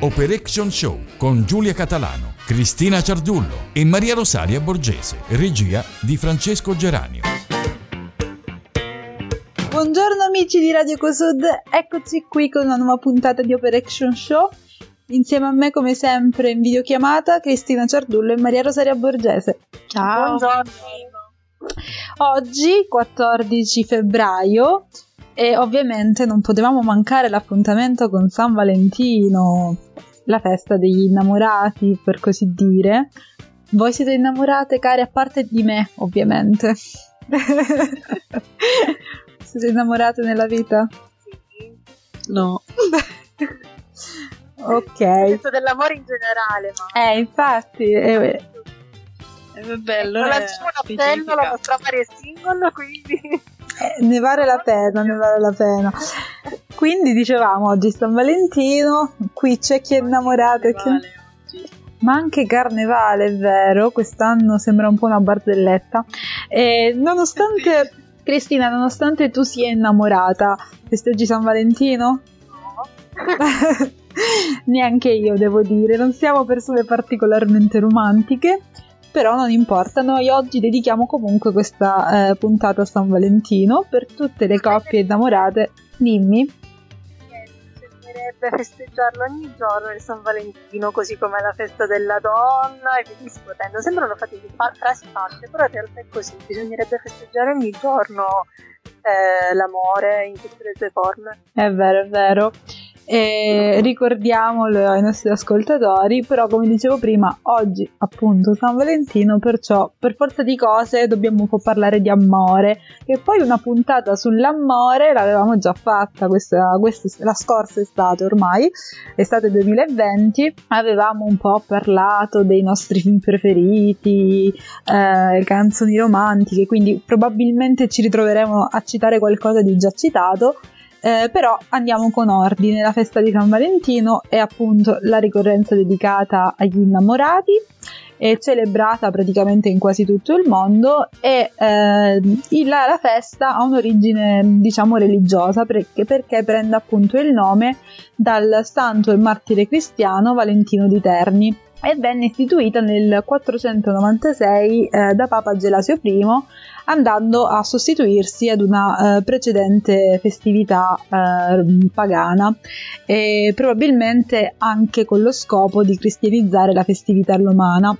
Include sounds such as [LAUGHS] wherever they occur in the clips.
Operation Show con Giulia Catalano, Cristina Ciardullo e Maria Rosaria Borgese, regia di Francesco Geranio. Buongiorno amici di Radio Cosud, eccoci qui con una nuova puntata di Operation Show. Insieme a me, come sempre, in videochiamata, Cristina Ciardullo e Maria Rosaria Borgese. Ciao! Buongiorno! Oggi, 14 febbraio, e ovviamente non potevamo mancare l'appuntamento con San Valentino, la festa degli innamorati, per così dire. Voi siete innamorate, cari, a parte di me, ovviamente. [LAUGHS] siete innamorate nella vita? Sì. No. [LAUGHS] ok. Detto dell'amore in generale, ma... Eh, infatti... Eh, è bello. Non lanciamo un appello, la nostra Maria è single, quindi... Eh, ne vale la pena, ne vale la pena. Quindi dicevamo oggi San Valentino, qui c'è chi è innamorato e chi... Ma anche carnevale, è vero, quest'anno sembra un po' una barzelletta. E nonostante, [LAUGHS] Cristina, nonostante tu sia innamorata, festeggi San Valentino? No. [LAUGHS] Neanche io, devo dire, non siamo persone particolarmente romantiche però non importa, noi oggi dedichiamo comunque questa eh, puntata a San Valentino per tutte le coppie innamorate. Dimmi. Bisognerebbe festeggiarlo ogni giorno il San Valentino, così come la festa della donna e via discutendo. Sembrano frasi fatte, però in realtà è così. Bisognerebbe festeggiare ogni giorno eh, l'amore in tutte le sue forme. È vero, è vero e ricordiamolo ai nostri ascoltatori, però come dicevo prima, oggi appunto San Valentino, perciò per forza di cose dobbiamo un po' parlare di amore, e poi una puntata sull'amore l'avevamo già fatta questa, questa, la scorsa estate ormai, estate 2020, avevamo un po' parlato dei nostri film preferiti, eh, canzoni romantiche, quindi probabilmente ci ritroveremo a citare qualcosa di già citato, eh, però andiamo con ordine, la festa di San Valentino è appunto la ricorrenza dedicata agli innamorati, è celebrata praticamente in quasi tutto il mondo e eh, la, la, festa ha un'origine diciamo religiosa perché, perché prende appunto il nome dal santo e martire cristiano Valentino di Terni e venne istituita nel 496 eh, da Papa Gelasio I andando a sostituirsi ad una eh, precedente festività eh, pagana e probabilmente anche con lo scopo di cristianizzare la festività romana.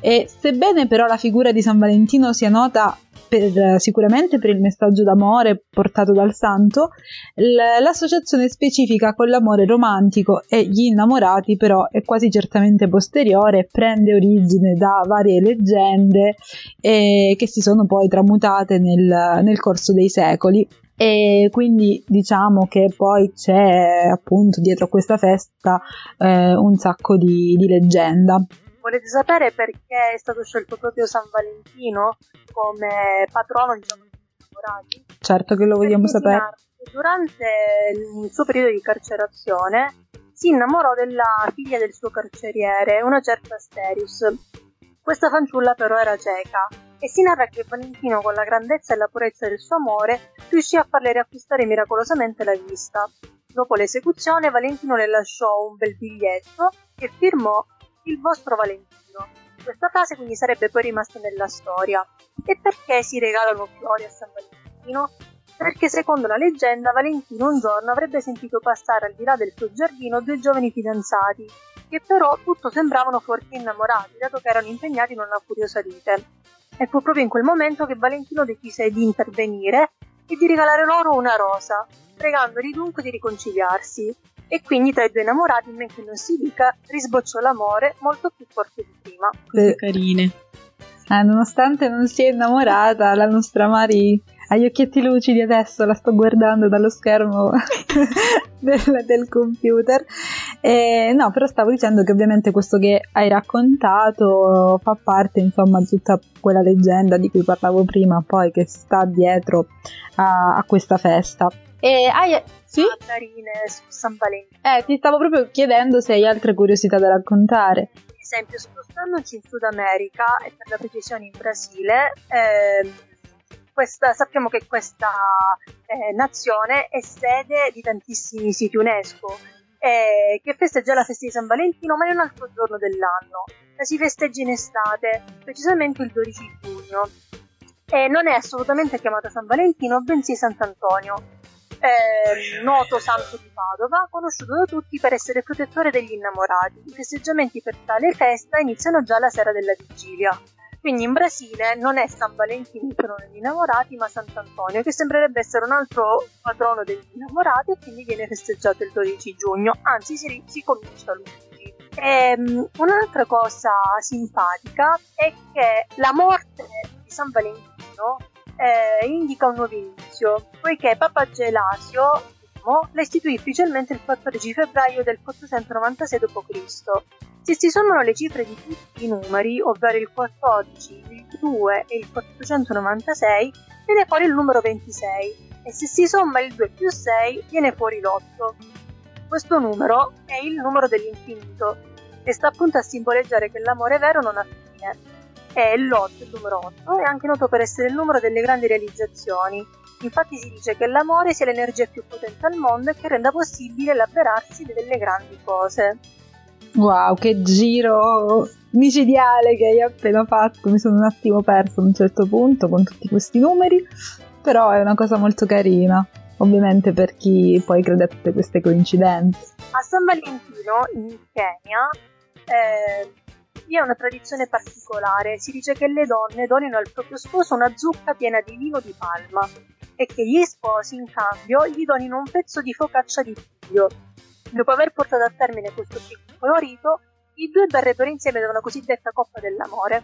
E sebbene però la figura di San Valentino sia nota per, sicuramente per il messaggio d'amore portato dal santo, l'associazione specifica con l'amore romantico e gli innamorati però è quasi certamente posteriore, prende origine da varie leggende eh, che si sono poi tramutate nel, nel corso dei secoli e quindi diciamo che poi c'è appunto dietro questa festa eh, un sacco di, di leggenda. Volete sapere perché è stato scelto proprio San Valentino come patrono di diciamo, innamorati? Certo che lo vogliamo sapere. Durante il suo periodo di carcerazione si innamorò della figlia del suo carceriere, una certa Asterius. Questa fanciulla però era cieca e si narra che Valentino con la grandezza e la purezza del suo amore riuscì a farle riacquistare miracolosamente la vista. Dopo l'esecuzione Valentino le lasciò un bel biglietto e firmò il vostro Valentino. Questa frase quindi sarebbe poi rimasta nella storia. E perché si regalano fiori a San Valentino? Perché secondo la leggenda Valentino un giorno avrebbe sentito passare al di là del suo giardino due giovani fidanzati, che però tutto sembravano forti innamorati, dato che erano impegnati in una furiosa lite. E fu proprio in quel momento che Valentino decise di intervenire e di regalare loro una rosa, pregandoli dunque di riconciliarsi e quindi tra i due innamorati, men che non si dica, risbocciò l'amore molto più forte di prima. Così carine. Eh, nonostante non sia innamorata, la nostra Mari ha gli occhietti lucidi adesso, la sto guardando dallo schermo [LAUGHS] del, del, computer. E, no, però stavo dicendo che ovviamente questo che hai raccontato fa parte insomma di tutta quella leggenda di cui parlavo prima, poi che sta dietro a, a questa festa. E hai, sì? carine su San Valentino. Eh, ti stavo proprio chiedendo se hai altre curiosità da raccontare. Per esempio, spostandoci in Sud America e per la precisione in Brasile, eh, questa, sappiamo che questa eh, nazione è sede di tantissimi siti UNESCO eh, che festeggia la festa di San Valentino, ma in un altro giorno dell'anno. La si festeggia in estate, precisamente il 12 giugno. E non è assolutamente chiamata San Valentino, bensì Sant'Antonio, eh, noto santo di Padova, conosciuto da tutti per essere protettore degli innamorati. I festeggiamenti per tale festa iniziano già la sera della vigilia. Quindi in Brasile non è San Valentino il patrono degli innamorati, ma Sant'Antonio, che sembrerebbe essere un altro patrono degli innamorati e quindi viene festeggiato il 12 giugno, anzi si, si comincia l'11. Ehm, un'altra cosa simpatica è che la morte di San Valentino eh, indica un nuovo inizio, poiché Papa Gelasio la istituì ufficialmente il 14 febbraio del 496 d.C. Se si sommano le cifre di tutti i numeri, ovvero il 14, il 2 e il 496, viene fuori il numero 26 e se si somma il 2 più 6 viene fuori l'8. Questo numero è il numero dell'infinito e sta appunto a simboleggiare che l'amore vero non ha fine. E l'8, il numero 8, è anche noto per essere il numero delle grandi realizzazioni. Infatti si dice che l'amore sia l'energia più potente al mondo e che renda possibile l'avverarsi delle grandi cose. Wow, che giro micidiale che hai appena fatto, mi sono un attimo perso a un certo punto con tutti questi numeri, però è una cosa molto carina, ovviamente per chi poi crede a tutte queste coincidenze. A San Valentino in Kenya eh, vi è una tradizione particolare, si dice che le donne donino al proprio sposo una zucca piena di vino di palma e che gli sposi in cambio gli donino un pezzo di focaccia di figlio Dopo aver portato a termine questo piccolo rito, i due verrebbero insieme da una cosiddetta coppa dell'amore.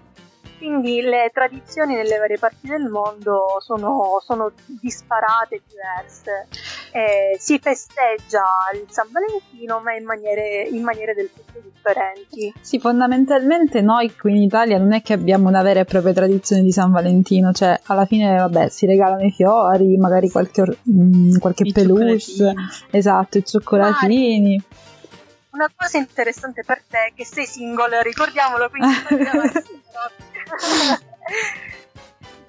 Quindi le tradizioni nelle varie parti del mondo sono, sono disparate, diverse. Eh, si festeggia il San Valentino, ma in maniere, in maniere del tutto differenti. Sì, fondamentalmente noi qui in Italia non è che abbiamo una vera e propria tradizione di San Valentino, cioè alla fine, vabbè, si regalano i fiori, magari qualche, or- mh, qualche peluche, esatto, i cioccolatini. Una cosa interessante per te è che sei single, ricordiamolo, quindi [LAUGHS]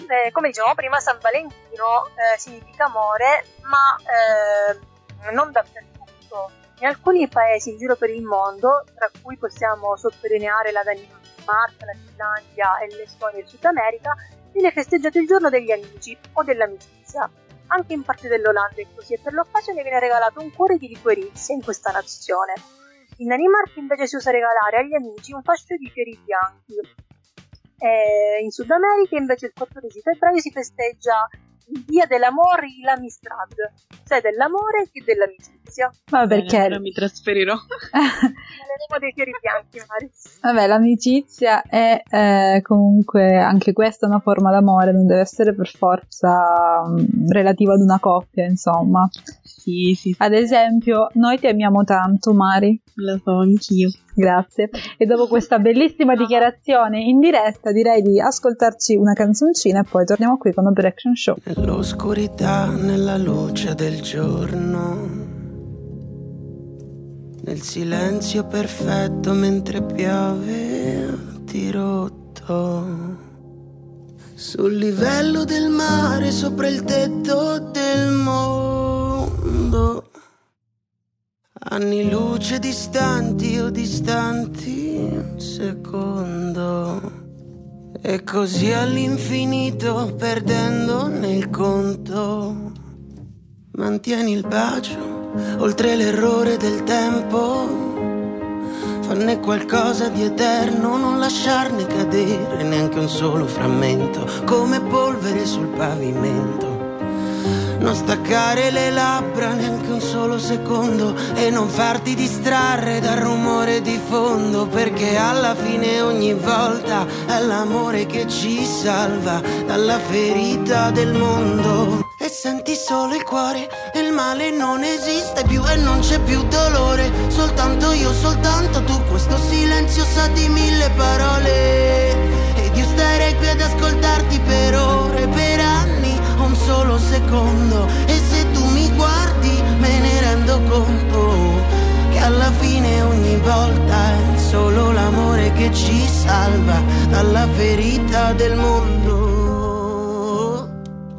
eh, come dicevamo prima, San Valentino eh, significa amore, ma eh, non dappertutto. In alcuni paesi in giro per il mondo, tra cui possiamo sottolineare la Danimarca, la Finlandia e l'Estonia del Sud America, viene festeggiato il giorno degli amici o dell'amicizia. Anche in parte dell'Olanda è così e per l'occasione viene regalato un cuore di liquerizia in questa nazione. In Danimarca invece si usa regalare agli amici un fascio di fiori bianchi, e in Sud America invece il 14 febbraio si festeggia Dia dell'Amore e l'Amistrad, cioè dell'amore e dell'amicizia. Ma perché? Ora mi trasferirò. Parleremo dei fiori bianchi, Maris. Vabbè, l'amicizia è eh, comunque anche questa una forma d'amore, non deve essere per forza um, relativa ad una coppia, insomma. Sì, sì. Ad esempio, noi ti amiamo tanto, Mari. Lo so anch'io. Grazie. E dopo questa bellissima dichiarazione in diretta, direi di ascoltarci una canzoncina e poi torniamo qui con Operation Show. Nell'oscurità, nella luce del giorno. Nel silenzio perfetto mentre piove dirotto. Sul livello del mare, sopra il tetto del mondo. Anni luce distanti o distanti un secondo. E così all'infinito perdendo nel conto. Mantieni il bacio oltre l'errore del tempo. Fanne qualcosa di eterno, non lasciarne cadere neanche un solo frammento, come polvere sul pavimento. Non staccare le labbra neanche un solo secondo e non farti distrarre dal rumore di fondo perché alla fine ogni volta è l'amore che ci salva dalla ferita del mondo. E senti solo il cuore e il male non esiste più e non c'è più dolore, soltanto io, soltanto tu, questo silenzio sa di mille parole ed io starei qui ad ascoltarti per ore, per solo secondo e se tu mi guardi me ne rendo conto che alla fine ogni volta è solo l'amore che ci salva dalla ferita del mondo.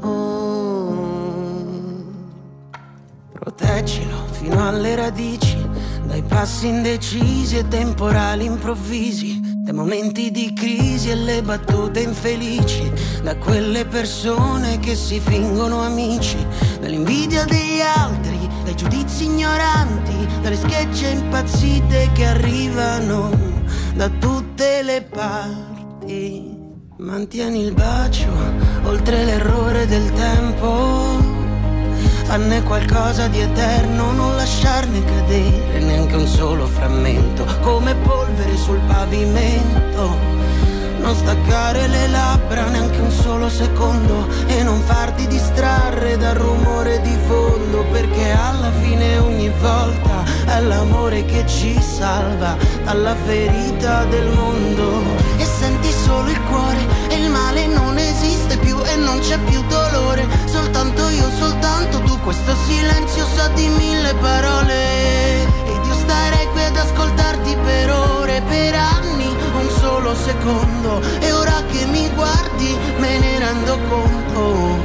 Oh. Proteggilo fino alle radici dai passi indecisi e temporali improvvisi, dai momenti di crisi e le battute infelici, da quelle persone che si fingono amici, dall'invidia degli altri, dai giudizi ignoranti, dalle schegge impazzite che arrivano da tutte le parti. Mantieni il bacio oltre l'errore del tempo fanne qualcosa di eterno, non lasciarne cadere neanche un solo frammento, come polvere sul pavimento. Non staccare le labbra neanche un solo secondo e non farti distrarre dal rumore di fondo, perché alla fine ogni volta è l'amore che ci salva dalla ferita del mondo. E senti solo il cuore e il male non non c'è più dolore, soltanto io, soltanto tu. Questo silenzio sa di mille parole. Ed io starei qui ad ascoltarti per ore, per anni Un solo secondo. E ora che mi guardi me ne rendo conto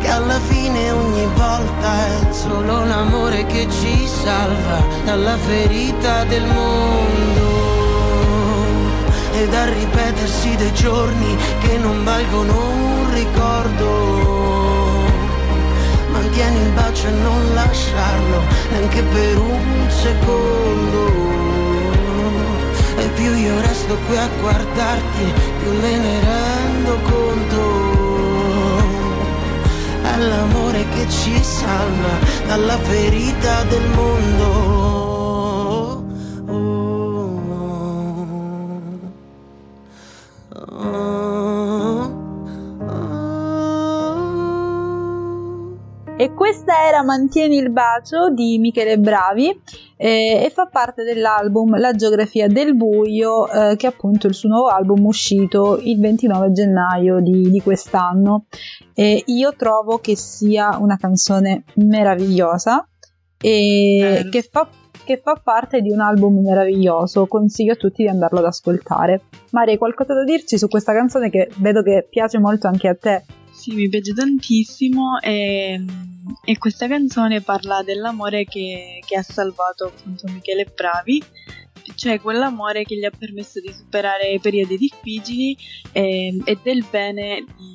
Che alla fine ogni volta è solo l'amore che ci salva Dalla ferita del mondo e dal ripetersi dei giorni che non valgono un ricordo mantieni il bacio e non lasciarlo neanche per un secondo. E più io resto qui a guardarti, più me ne rendo conto. È l'amore che ci salva dalla ferita del mondo. E questa era Mantieni il bacio di Michele Bravi eh, e fa parte dell'album La geografia del buio, eh, che è appunto il suo nuovo album uscito il 29 gennaio di, di quest'anno. E io trovo che sia una canzone meravigliosa e che fa che fa parte di un album meraviglioso, consiglio a tutti di andarlo ad ascoltare. Maria, hai qualcosa da dirci su questa canzone che vedo che piace molto anche a te? Sì, mi piace tantissimo e, e questa canzone parla dell'amore che, che, ha salvato appunto Michele Bravi, cioè quell'amore che gli ha permesso di superare periodi difficili e, e del bene di,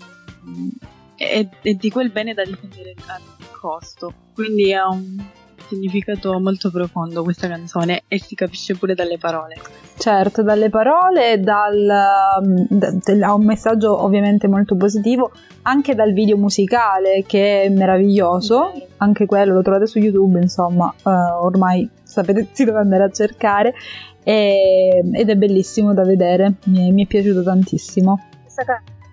e, e, di quel bene da difendere a costo. Quindi ha un significato molto profondo questa canzone e si capisce pure dalle parole. Certo, dalle parole, dal, ha un messaggio ovviamente molto positivo, anche dal video musicale che è meraviglioso, anche quello lo trovate su YouTube, insomma, uh, ormai sapete [LAUGHS] si dove andare a cercare e, ed è bellissimo da vedere, mi è, mi è piaciuto tantissimo. Questa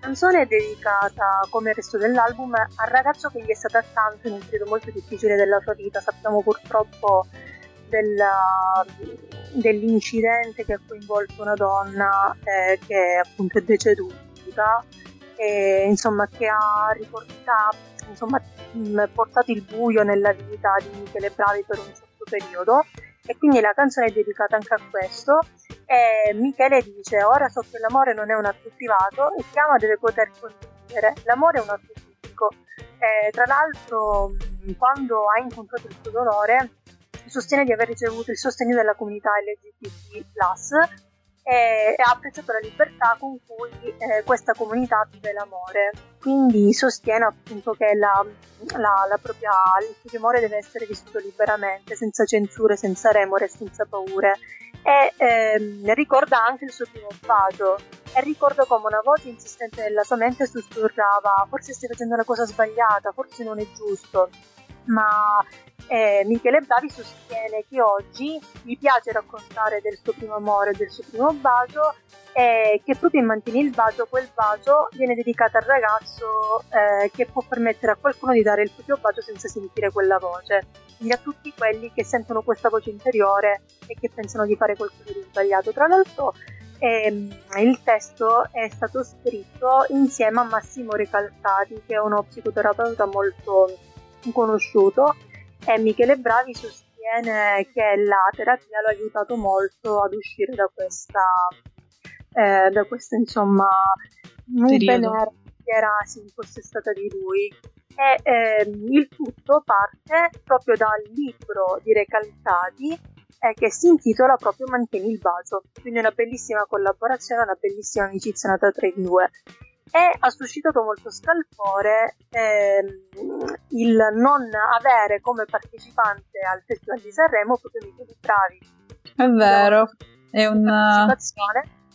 canzone è dedicata, come il resto dell'album, al ragazzo che gli è stato accanto in un periodo molto difficile della sua vita. Sappiamo purtroppo della, dell'incidente che ha coinvolto una donna eh, che appunto è deceduta e insomma che ha riportato, insomma, portato il buio nella vita di Michele Bravi per un certo periodo e quindi la canzone è dedicata anche a questo e Michele dice ora so che l'amore non è un atto privato e chi ama deve poter condividere l'amore è un atto pubblico tra l'altro quando ha incontrato il suo dolore sostiene di aver ricevuto il sostegno della comunità LGBT+, e ha apprezzato la libertà con cui eh, questa comunità vive l'amore. Quindi sostiene appunto che la, la, la propria, il proprio amore deve essere vissuto liberamente, senza censure, senza remore, senza paure. E ehm, ricorda anche il suo primo bacio e ricorda come una voce insistente nella sua mente sussurrava forse stai facendo la cosa sbagliata, forse non è giusto ma eh, Michele Bravi sostiene che oggi gli piace raccontare del suo primo amore, del suo primo bacio e che proprio in Mantieni il bacio, quel bacio viene dedicato al ragazzo eh, che può permettere a qualcuno di dare il proprio bacio senza sentire quella voce. Quindi a tutti quelli che sentono questa voce interiore e che pensano di fare qualcosa di sbagliato. Tra l'altro ehm, il testo è stato scritto insieme a Massimo Recalcati, che è uno psicoterapeuta molto conosciuto e Michele Bravi sostiene che la terapia lo ha aiutato molto ad uscire da questa, eh, da questa insomma, nube che era sì, impossessata di lui. E eh, il tutto parte proprio dal libro di Recalcati e che si intitola proprio Mantieni il bacio, quindi una bellissima collaborazione, una bellissima amicizia nata tra i due e ha suscitato molto scalpore ehm, il non avere come partecipante al Festival di Sanremo proprio Michele Bravi. È vero, è una,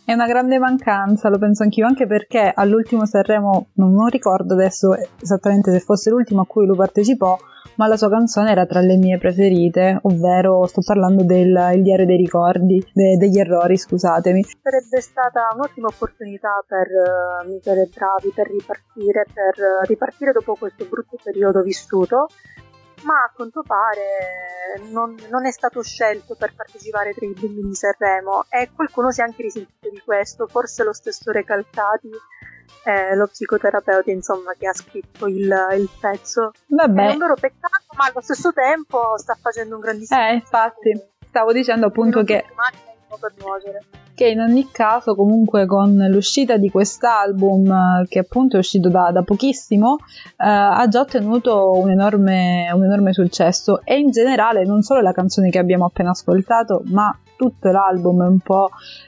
è una grande mancanza, lo penso anch'io, anche perché all'ultimo Sanremo, non, non ricordo adesso esattamente se fosse l'ultimo a cui lui partecipò, ma la sua canzone era tra le mie preferite, ovvero sto parlando del diario dei ricordi, de, degli errori, scusatemi. Sarebbe stata un'ottima opportunità per uh, Michele Bravi per ripartire, per uh, ripartire dopo questo brutto periodo vissuto, ma a quanto pare non, non, è stato scelto per partecipare tra i bimbi di Sanremo e qualcuno si è anche risentito di questo, forse lo stesso Recalcati eh, lo psicoterapeuta insomma che ha scritto il, il pezzo. Vabbè. È un vero peccato, ma allo stesso tempo sta facendo un grandissimo. Eh, infatti, stavo dicendo appunto che per nuocere. Che in ogni caso, comunque, con l'uscita di quest'album, che appunto è uscito da, da pochissimo, eh, ha già ottenuto un enorme, un enorme successo. E in generale, non solo la canzone che abbiamo appena ascoltato, ma tutto l'album un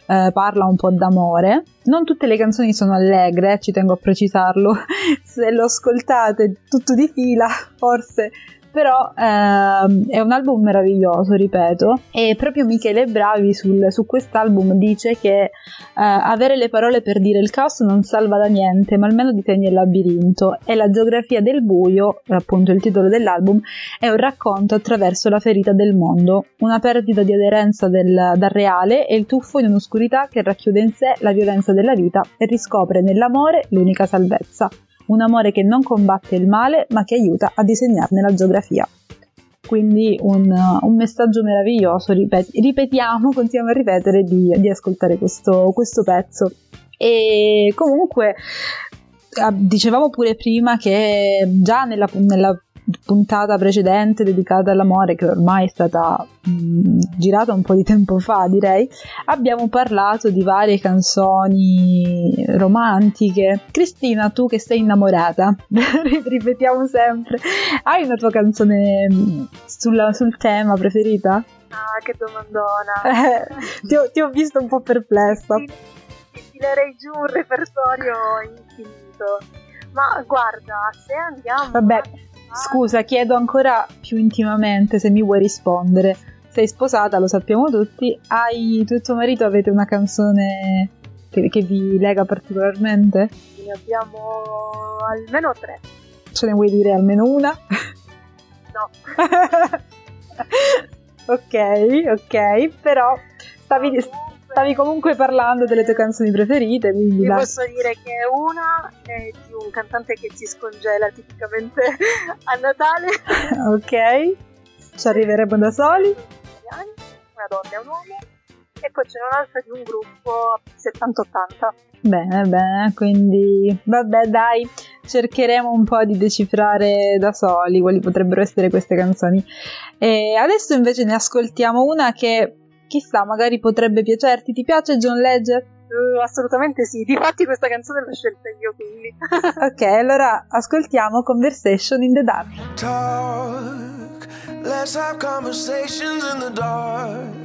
eh, parla un po' d'amore. Non tutte le canzoni sono allegre, ci tengo a precisarlo. [LAUGHS] Se lo ascoltate tutto di fila, forse però ehm, è un album meraviglioso, ripeto, e proprio Michele Bravi sul, su quest'album dice che eh, avere le parole per dire il caos non salva da niente, ma almeno disegna il labirinto. E la geografia del buio, appunto il titolo dell'album, è un racconto attraverso la ferita del mondo, una perdita di aderenza del, dal reale e il tuffo in un'oscurità che racchiude in sé la violenza della vita e riscopre nell'amore l'unica salvezza un amore che non combatte il male ma che aiuta a disegnarne la geografia. Quindi un, un messaggio meraviglioso, ripet- ripetiamo, [LAUGHS] continuiamo a ripetere di, di ascoltare questo, questo pezzo. E comunque ah, dicevamo pure prima che già nella, nella puntata precedente dedicata all'amore, che ormai è stata mh, mm, girata un po' di tempo fa, direi, abbiamo parlato di varie canzoni romantiche. Cristina, tu che sei innamorata, [LAUGHS] ripetiamo sempre, hai una tua canzone mm, sulla, sul tema preferita? Ah, che domandona! [LAUGHS] Eh, ti, ho, ti, ho, visto un po' perplessa. Ti, ti tirerei giù un repertorio infinito. Ma guarda, se andiamo... Vabbè, Scusa, chiedo ancora più intimamente se mi vuoi rispondere. Sei sposata, lo sappiamo tutti. Hai tu e tuo marito avete una canzone che, che vi lega particolarmente? Ne abbiamo almeno tre. Ce ne vuoi dire almeno una? No. [LAUGHS] ok, ok, però stavi, stavi comunque parlando delle tue canzoni preferite. Quindi la... posso dire che una è di un cantante che si scongela tipicamente [LAUGHS] a Natale. [LAUGHS] ok, ci arriveremo da soli. Una donna e un uomo. E poi c'è un'altra di un gruppo 70-80. Bene, bene, quindi vabbè dai, cercheremo un po' di decifrare da soli quali potrebbero essere queste canzoni. E adesso invece ne ascoltiamo una che chissà, magari potrebbe piacerti. Ti piace John Legend? Uh, assolutamente sì, difatti questa canzone l'ho scelta io quindi. [LAUGHS] ok, allora ascoltiamo Conversation in the Dark. Talk, let's have conversations in the dark.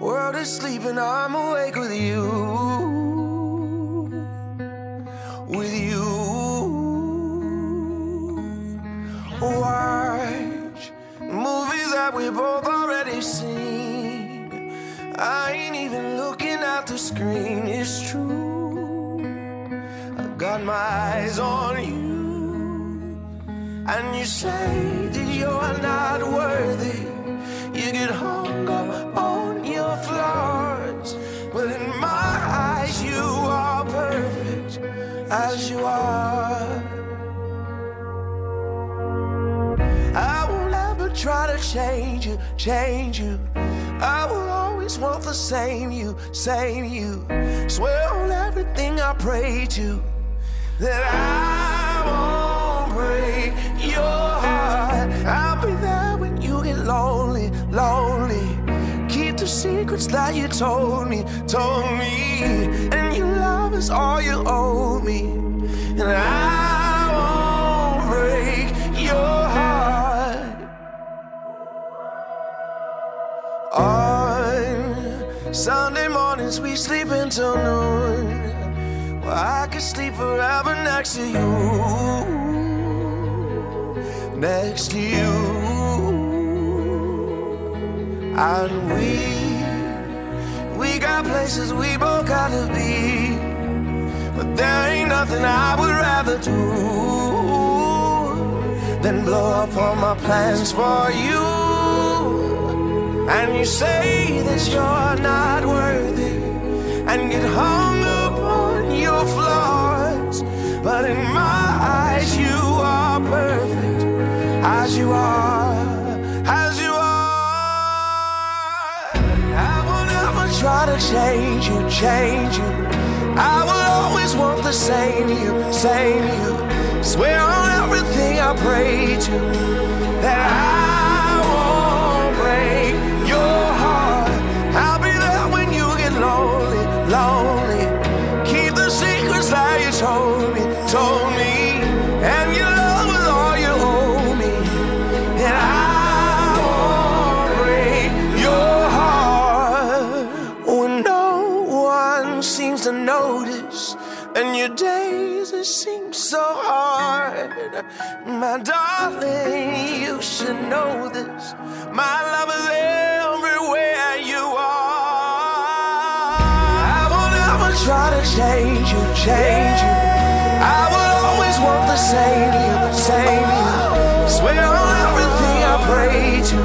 World is sleeping, I'm awake with you. With you. Watch movies that we both already seen. I ain't even looking at the screen, it's true. I got my eyes on you. And you say that you're not worthy. You get hung up on your flaws. But in my eyes, you are perfect as you are. I won't ever try to change you, change you. I will always want the same you, same you. Swear on everything I pray to that I won't break your heart. I'll be there when you get lonely, lonely. Keep the secrets that you told me, told me. And your love is all you owe me. And I Sunday mornings we sleep until noon. Well, I could sleep forever next to you. Next to you. And we, we got places we both gotta be. But there ain't nothing I would rather do than blow up all my plans for you. And you say that you're not worthy and get hung up on your flaws. But in my eyes, you are perfect as you are, as you are. I will never try to change you, change you. I will always want the same you, same you. Swear on everything I pray to that I it seems so hard. My darling, you should know this. My love is everywhere you are. I will never try to change you, change you. I will always want the same you, same you. Swear on everything I pray to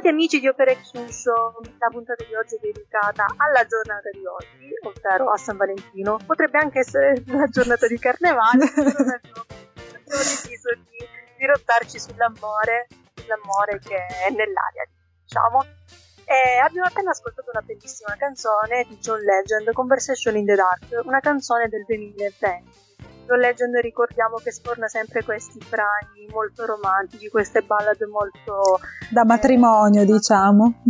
Bentornati amici di Operation Show, la puntata di oggi è dedicata alla giornata di oggi, ovvero a San Valentino. Potrebbe anche essere una giornata di carnevale, però abbiamo deciso di dirottarci sull'amore, sull'amore che è nell'aria, diciamo. E abbiamo appena ascoltato una bellissima canzone di John Legend, Conversation in the Dark, una canzone del 2020. John Legend ricordiamo che sforna sempre questi brani molto romantici, queste ballad molto Da matrimonio, diciamo.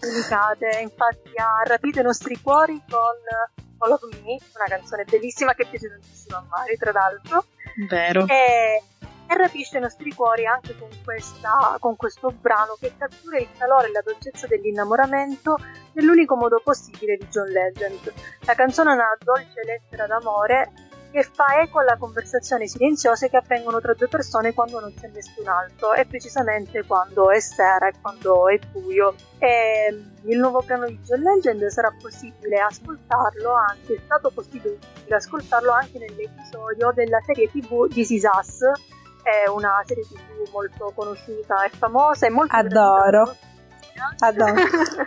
delicate, infatti ha rapito i nostri cuori con All of Me, una canzone bellissima che piace tantissimo a Mari, tra l'altro, Vero. e, e rapisce i nostri cuori anche con, questa, con questo brano che cattura il calore e la dolcezza dell'innamoramento nell'unico modo possibile di John Legend. La canzone è una dolce lettera d'amore che fa eco alla conversazioni silenziose che avvengono tra due persone quando non c'è nessun altro e precisamente quando è sera e quando è buio. E il nuovo piano di John Legend sarà possibile ascoltarlo, anzi è stato possibile ascoltarlo anche nell'episodio della serie tv This Is Us, è una serie tv molto conosciuta e famosa e molto Adoro. Adoro. [LAUGHS]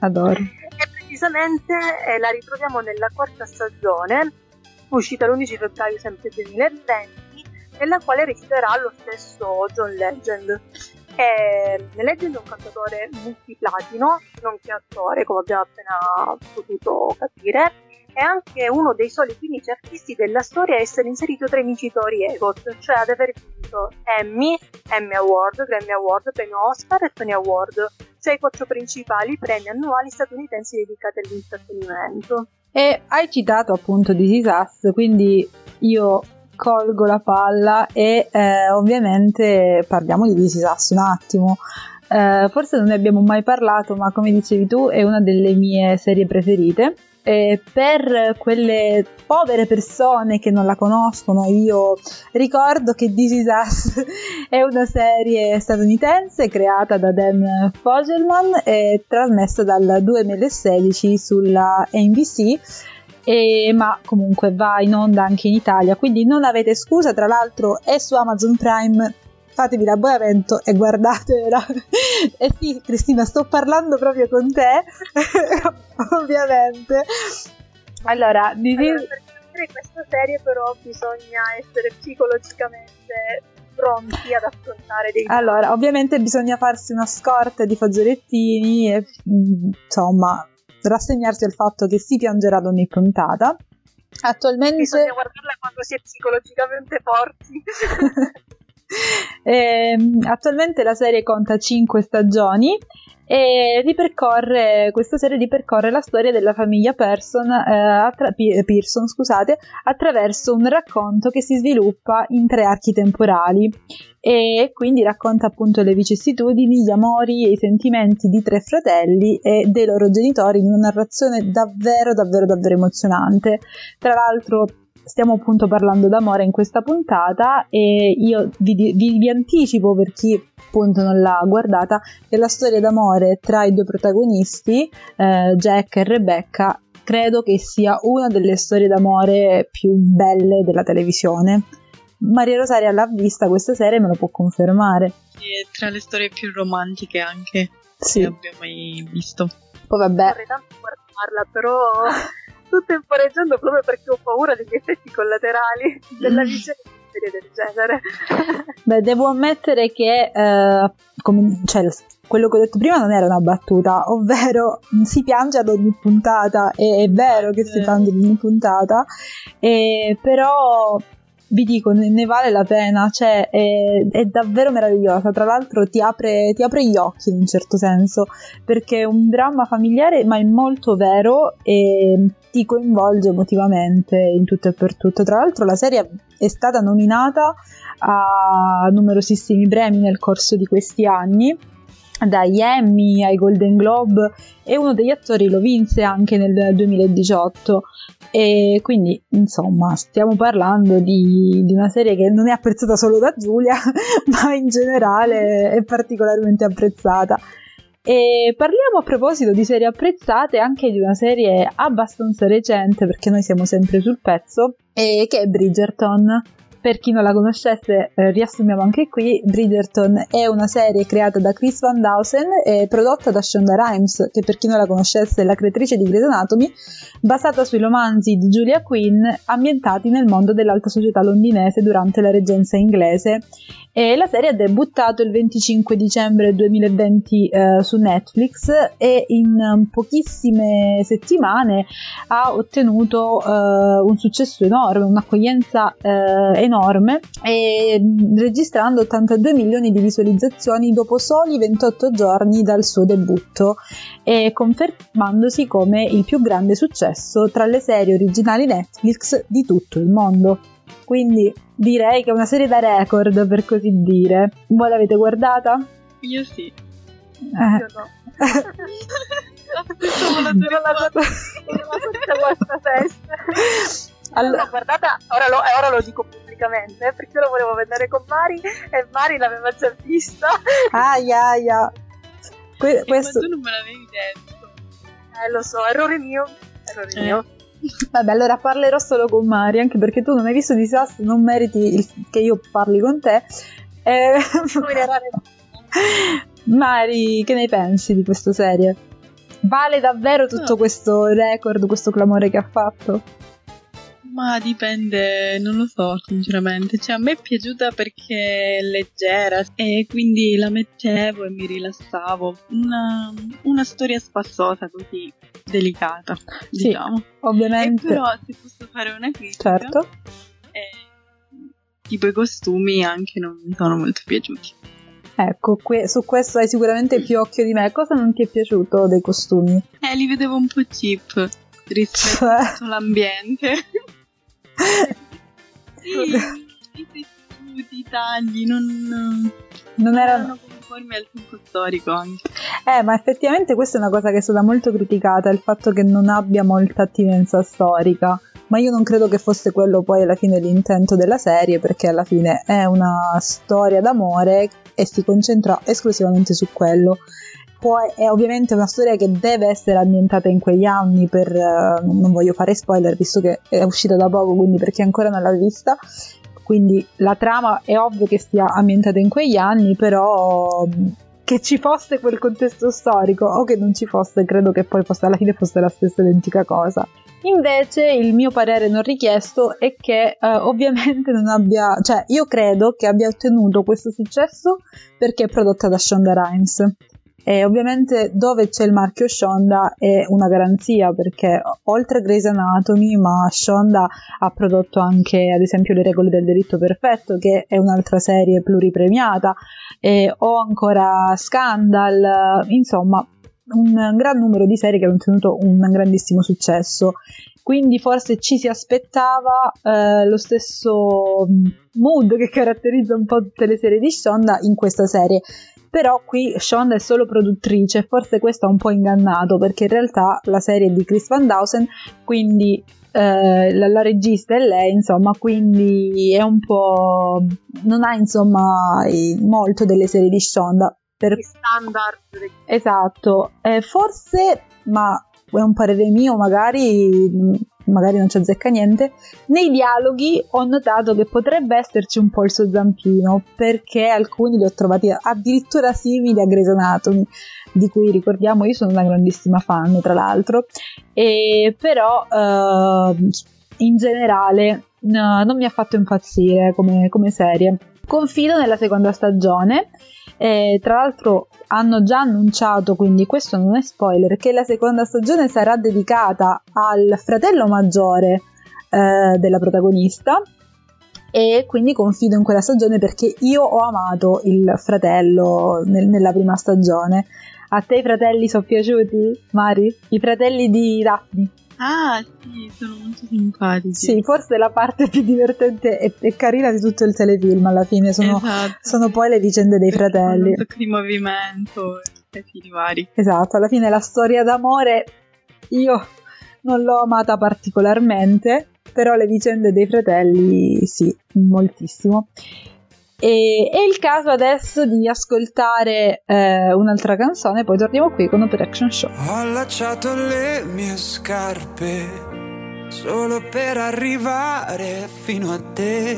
Adoro. e precisamente eh, la ritroviamo nella quarta stagione, uscita l'11 febbraio sempre 2020, nella quale reciterà lo stesso John Legend. E Legend è un cantatore multiplatino, nonché attore, come abbiamo appena potuto capire, è anche uno dei soli 15 artisti della storia a essere inserito tra i vincitori EGOT, cioè ad aver vinto Emmy, Emmy Award, Grammy Award, premio Oscar e Tony Award, cioè i quattro principali premi annuali statunitensi dedicati all'intrattenimento. E hai citato appunto This Is Us, quindi io colgo la palla e eh, ovviamente parliamo di This Is Us un attimo. Eh, forse non ne abbiamo mai parlato, ma come dicevi tu è una delle mie serie preferite. E per quelle povere persone che non la conoscono, io ricordo che This Is Us [LAUGHS] è una serie statunitense creata da Dan Fogelman e trasmessa dal 2016 sulla NBC. E, ma comunque va in onda anche in Italia, quindi non avete scusa. Tra l'altro è su Amazon Prime fatevi l'abbonamento e guardatela. [LAUGHS] e sì, Cristina, sto parlando proprio con te, [LAUGHS] ovviamente. Allora, di Allora, per vedere questa serie però bisogna essere psicologicamente pronti ad affrontare dei Allora, ovviamente bisogna farsi una scorta di fazzolettini e mm, insomma rassegnarsi al fatto che si piangerà ad ogni puntata. Attualmente bisogna guardarla quando si è psicologicamente forti. [LAUGHS] eh, attualmente la serie conta 5 stagioni e ripercorre, questa serie ripercorre la storia della famiglia Person, eh, attra- Pearson scusate, attraverso un racconto che si sviluppa in tre archi temporali e quindi racconta appunto le vicissitudini, gli amori e i sentimenti di tre fratelli e dei loro genitori in una narrazione davvero davvero davvero emozionante. Tra l'altro stiamo appunto parlando d'amore in questa puntata e io vi, vi, vi, anticipo per chi appunto non l'ha guardata che la storia d'amore tra i due protagonisti, eh, Jack e Rebecca, credo che sia una delle storie d'amore più belle della televisione. Maria Rosaria l'ha vista questa serie e me lo può confermare. È tra le storie più romantiche anche sì. che abbia mai visto. Poi vabbè. Vorrei tanto guardarla, però [LAUGHS] sto temporeggiando proprio perché ho paura degli effetti collaterali della visione di serie del genere. [LAUGHS] Beh, devo ammettere che eh, come, cioè, quello che ho detto prima non era una battuta, ovvero si piange ad ogni puntata, e è vero che si piange ad ogni puntata, e, però vi dico, ne, ne, vale la pena, cioè è, è, davvero meravigliosa, tra l'altro ti apre, ti apre, gli occhi in un certo senso, perché è un dramma familiare ma è molto vero e ti coinvolge emotivamente in tutto e per tutto. Tra l'altro la serie è stata nominata a numerosissimi premi nel corso di questi anni dagli Emmy ai Golden Globe e uno degli attori lo vinse anche nel 2018 e quindi insomma stiamo parlando di, di, una serie che non è apprezzata solo da Giulia [LAUGHS] ma in generale è particolarmente apprezzata. E parliamo a proposito di serie apprezzate anche di una serie abbastanza recente perché noi siamo sempre sul pezzo e che è Bridgerton per chi non la conoscesse, eh, riassumiamo anche qui, Bridgerton è una serie creata da Chris Van Dawson e prodotta da Shonda Rhimes, che per chi non la conoscesse è la creatrice di Grey's Anatomy, basata sui romanzi di Julia Quinn ambientati nel mondo dell'alta società londinese durante la reggenza inglese. E la serie ha debuttato il 25 dicembre 2020 eh, su Netflix e in pochissime settimane ha ottenuto eh, un successo enorme, un'accoglienza eh, enorme, e, registrando 82 milioni di visualizzazioni dopo soli 28 giorni dal suo debutto e confermandosi come il più grande successo tra le serie originali Netflix di tutto il mondo. Quindi direi che è una serie da record, per così dire. Voi l'avete guardata? Io sì. Eh. Io no. [LAUGHS] non la questa festa. [LAUGHS] Allora, guardata, ora lo, ora lo dico pubblicamente eh, perché lo volevo vedere con Mari e Mari l'aveva già vista. Aia, aia. Que- questo... Ma tu non me l'avevi detto. Eh, lo so, errore mio. Errore eh. mio. Vabbè, allora parlerò solo con Mari, anche perché tu non hai visto Disastro, non meriti il, che io parli con te. Eh, [LAUGHS] Mari, che ne pensi di questa serie? Vale davvero tutto no. questo record, questo clamore che ha fatto? Ma dipende, non lo so sinceramente. Cioè, a me è piaciuta perché è leggera e quindi la mettevo e mi rilassavo. Una, una storia spassosa così, delicata, sì, diciamo. Ovviamente. E però se posso fare una critica, certo. eh, tipo i costumi anche non mi sono molto piaciuti. Ecco, que- su questo hai sicuramente più occhio di me. Cosa non ti è piaciuto dei costumi? Eh, li vedevo un po' cheap rispetto cioè... all'ambiente sì, i tessuti, i tagli non, non erano conformi al tempo storico anche. Eh, ma effettivamente questa è una cosa che è stata molto criticata, il fatto che non abbia molta attinenza storica. Ma io non credo che fosse quello poi alla fine l'intento della serie, perché alla fine è una storia d'amore e si concentra esclusivamente su quello poi è ovviamente una storia che deve essere ambientata in quegli anni per uh, non voglio fare spoiler visto che è uscita da poco quindi per chi ancora non l'ha vista quindi la trama è ovvio che sia ambientata in quegli anni però che ci fosse quel contesto storico o che non ci fosse, credo che poi fosse, alla fine fosse la stessa identica cosa. Invece il mio parere non richiesto è che eh, ovviamente non abbia, cioè io credo che abbia ottenuto questo successo perché è prodotta da Shonda Rhimes. E ovviamente dove c'è il marchio Shonda è una garanzia perché oltre a Grey's Anatomy, ma Shonda ha prodotto anche ad esempio Le regole del delitto perfetto, che è un'altra serie pluripremiata, e, o ancora Scandal, insomma un gran numero di serie che hanno ottenuto un grandissimo successo. Quindi forse ci si aspettava eh, lo stesso mood che caratterizza un po' tutte le serie di Shonda in questa serie. Però qui Shonda è solo produttrice forse questo ha un po' ingannato perché in realtà la serie è di Chris Van Dausen, quindi eh, la, la, regista è lei, insomma, quindi è un po'... non ha insomma molto delle serie di Shonda. Per... standard. Esatto, eh, forse, ma è un parere mio, magari magari non ci azzecca niente, nei dialoghi ho notato che potrebbe esserci un po' il suo zampino, perché alcuni li ho trovati addirittura simili a Grey's Anatomy, di cui ricordiamo io sono una grandissima fan, tra l'altro, e però eh, in generale no, non mi ha fatto impazzire come, come serie. Confido nella seconda stagione. E, tra l'altro hanno già annunciato, quindi questo non è spoiler, che la seconda stagione sarà dedicata al fratello maggiore eh, della protagonista e quindi confido in quella stagione perché io ho amato il fratello nel, nella prima stagione. A te i fratelli sono piaciuti, Mari? I fratelli di Daphne? Ah, sì, sono molto simpatici. Sì, forse la parte più divertente e, e carina di tutto il telefilm alla fine sono, esatto. sono poi le vicende dei fratelli. Un di movimento e fili vari. Esatto, alla fine la storia d'amore io non l'ho amata particolarmente, però le vicende dei fratelli sì, moltissimo. E è il caso adesso di ascoltare eh, un'altra canzone, poi torniamo qui con Operation Show. Ho allacciato le mie scarpe solo per arrivare fino a te.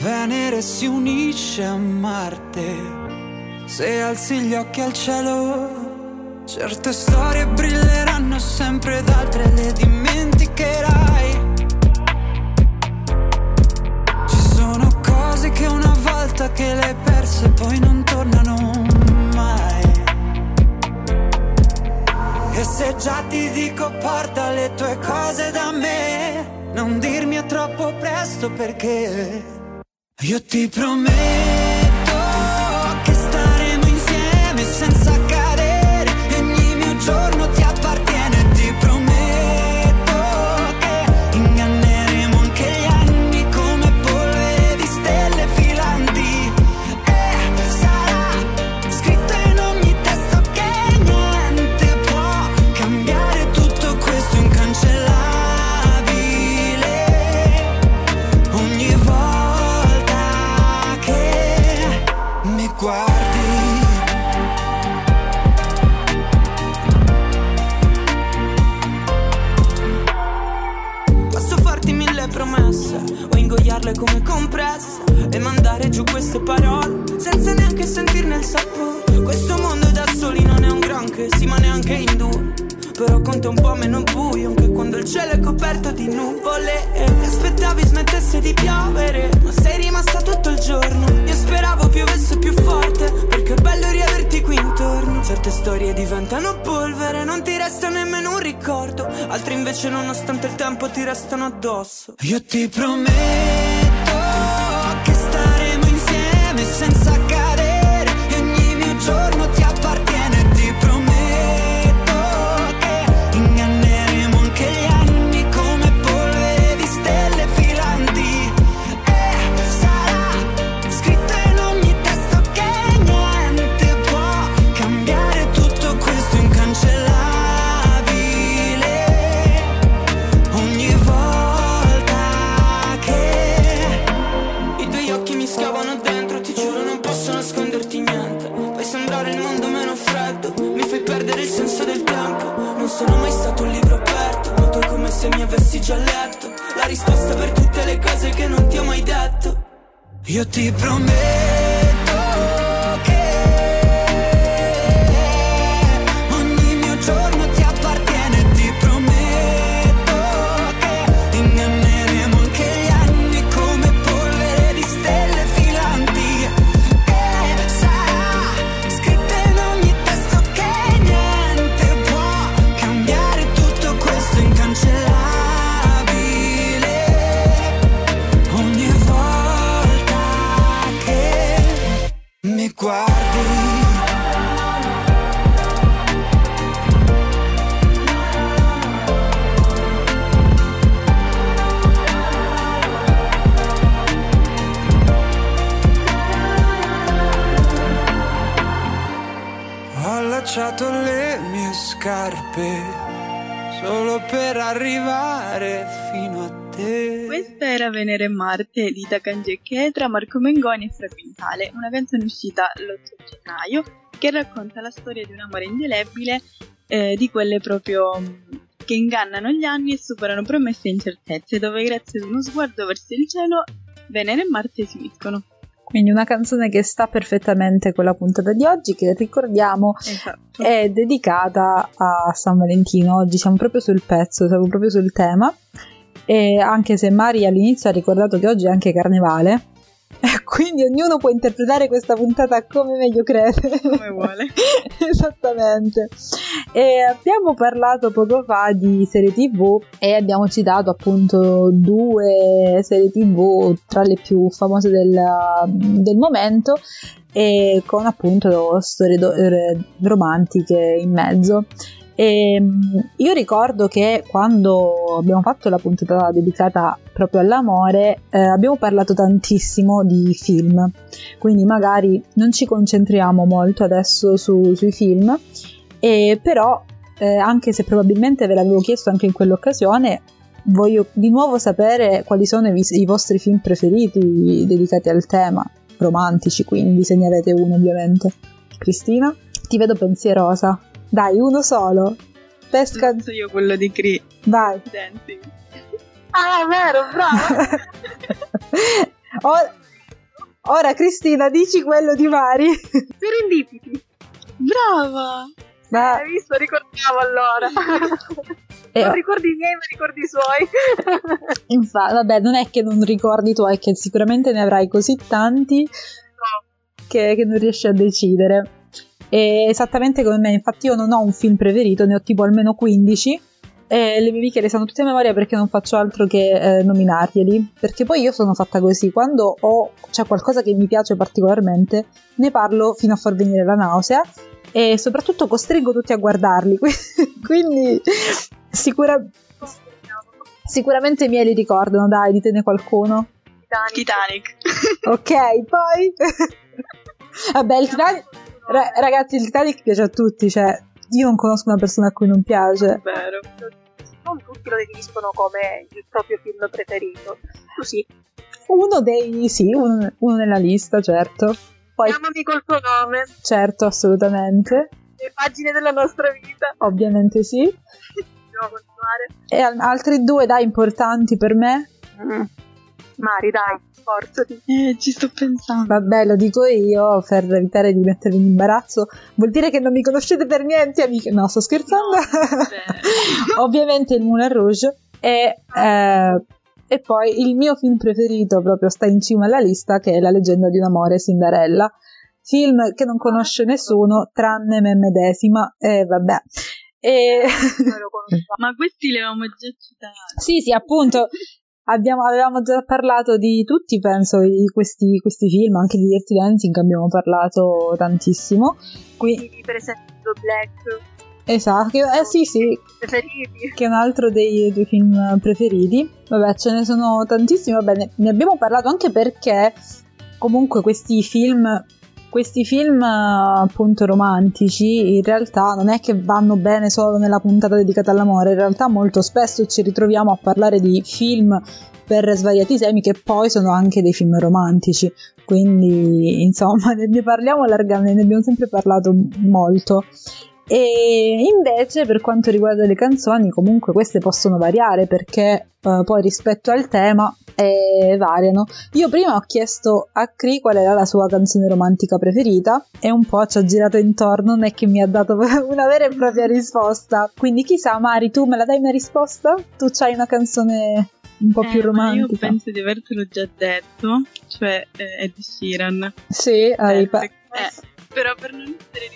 Venere si unisce a Marte. Se alzi gli occhi al cielo, certe storie brilleranno sempre ed altre le dimenticherai. Perse poi non tornano mai. E se già ti dico porta le tue cose da me, non dirmi è troppo presto perché io ti prometto Però conta un po' meno buio anche quando il cielo è coperto di nuvole. E aspettavi smettesse di piovere, ma sei rimasta tutto il giorno. Io speravo piovesse più forte, perché è bello riaverti qui intorno. Certe storie diventano polvere, non ti resta nemmeno un ricordo. Altre invece, nonostante il tempo, ti restano addosso. Io ti prometto che staremo insieme senza Marte di Takanji e Chetra, Marco Mengoni e Fra Quintale, una canzone uscita l'8 gennaio che racconta la storia di un amore indelebile eh, di quelle proprio mm, che ingannano gli anni e superano promesse e incertezze, dove grazie ad uno sguardo verso il cielo Venere e Marte si uniscono. Quindi una canzone che sta perfettamente con la puntata di oggi, che ricordiamo Esatto. è dedicata a San Valentino. Oggi siamo proprio sul pezzo, siamo proprio sul tema. E anche se Mari all'inizio ha ricordato che oggi è anche carnevale, [LAUGHS] quindi ognuno può interpretare questa puntata come meglio crede. Come vuole. [LAUGHS] Esattamente. E abbiamo parlato poco fa di serie TV e abbiamo citato appunto due serie TV tra le più famose del, del momento e con appunto storie do- romantiche in mezzo. E, mm, io ricordo che quando abbiamo fatto la puntata dedicata proprio all'amore eh, abbiamo parlato tantissimo di film, quindi magari non ci concentriamo molto adesso su- sui film, e però eh, anche se probabilmente ve l'avevo chiesto anche in quell'occasione, voglio di nuovo sapere quali sono i, i vostri film preferiti dedicati al tema, romantici quindi, se ne avete uno ovviamente. Cristina? Ti vedo pensierosa. Dai, uno solo. Pesca. Penso io quello di Cree Vai. Dancing. Ah, vero, brava! [LAUGHS] Ora, ora, Cristina, dici quello di Mari. Serendipiti. Brava! Ma, Hai visto? Ricordavo allora. eh, Non ricordi i miei, ma ricordi i suoi. [LAUGHS] infa- vabbè, non è che non ricordi tu, è che sicuramente ne avrai così tanti no. che, che non riesci a decidere. E esattamente come me, infatti io non ho un film preferito, ne ho tipo almeno 15 e le mie amiche le sanno tutte a memoria perché non faccio altro che eh, nominarglieli, perché poi io sono fatta così, quando ho c'è qualcosa che mi piace particolarmente, ne parlo fino a far venire la nausea e soprattutto costringo tutti a guardarli, [LAUGHS] quindi sicura- sicuramente i miei li ricordano, dai, ditene qualcuno. Titanic. Titanic. Ok, poi... [LAUGHS] Vabbè, il Titanic... Ra- ragazzi, il Titanic piace a tutti, cioè io non conosco una persona a cui non piace. Vero. Non tutti lo definiscono come il proprio film preferito. Tu sì. Uno dei sì, uno, uno nella lista, certo. Poi Chiamami col tuo nome. certo, assolutamente. Le pagine della nostra vita. Ovviamente sì. [LAUGHS] Dobbiamo continuare. E al- altri due dai importanti per me. Mari, dai, sforzati. Eh, ci sto pensando. Vabbè, lo dico io per evitare di mettervi in imbarazzo. Vuol dire che non mi conoscete per niente, amiche. No, sto scherzando. [LAUGHS] vabbè. Ovviamente il Moulin Rouge. E, eh, e poi il mio film preferito proprio sta in cima alla lista, che è La leggenda di un amore, Cinderella. Film che non conosce nessuno, tranne me medesima. E vabbè. E... Conosciamo. Ma questi li avevamo già citati. Sì, sì, appunto. [LAUGHS] Abbiamo, avevamo già parlato di tutti, penso, di questi, questi film, anche di Dirty Dancing abbiamo parlato tantissimo. Qui, Sì, per esempio Black, esatto, eh sì, sì, preferiti. che è un altro dei tuoi film preferiti. Vabbè, ce ne sono tantissimi, vabbè, ne, ne abbiamo parlato anche perché comunque questi film, questi film appunto romantici, in realtà non è che vanno bene solo nella puntata dedicata all'amore, in realtà molto spesso ci ritroviamo a parlare di film per svariati temi che poi sono anche dei film romantici. Quindi, insomma, [LAUGHS] ne parliamo largamente, ne abbiamo sempre parlato molto. E invece per quanto riguarda le canzoni, comunque queste possono variare perché eh, poi rispetto al tema eh, variano. Io prima ho chiesto a Cree qual era la sua canzone romantica preferita e un po' ci ha girato intorno, non è che mi ha dato [LAUGHS] una vera e propria risposta. Quindi chissà, Mari, tu me la dai una risposta? Tu c'hai una canzone un po' più Eh, Io romantica? penso di avertelo già detto, cioè eh, Ed Sheeran. Sì, hai Eh, pa- eh, però per non essere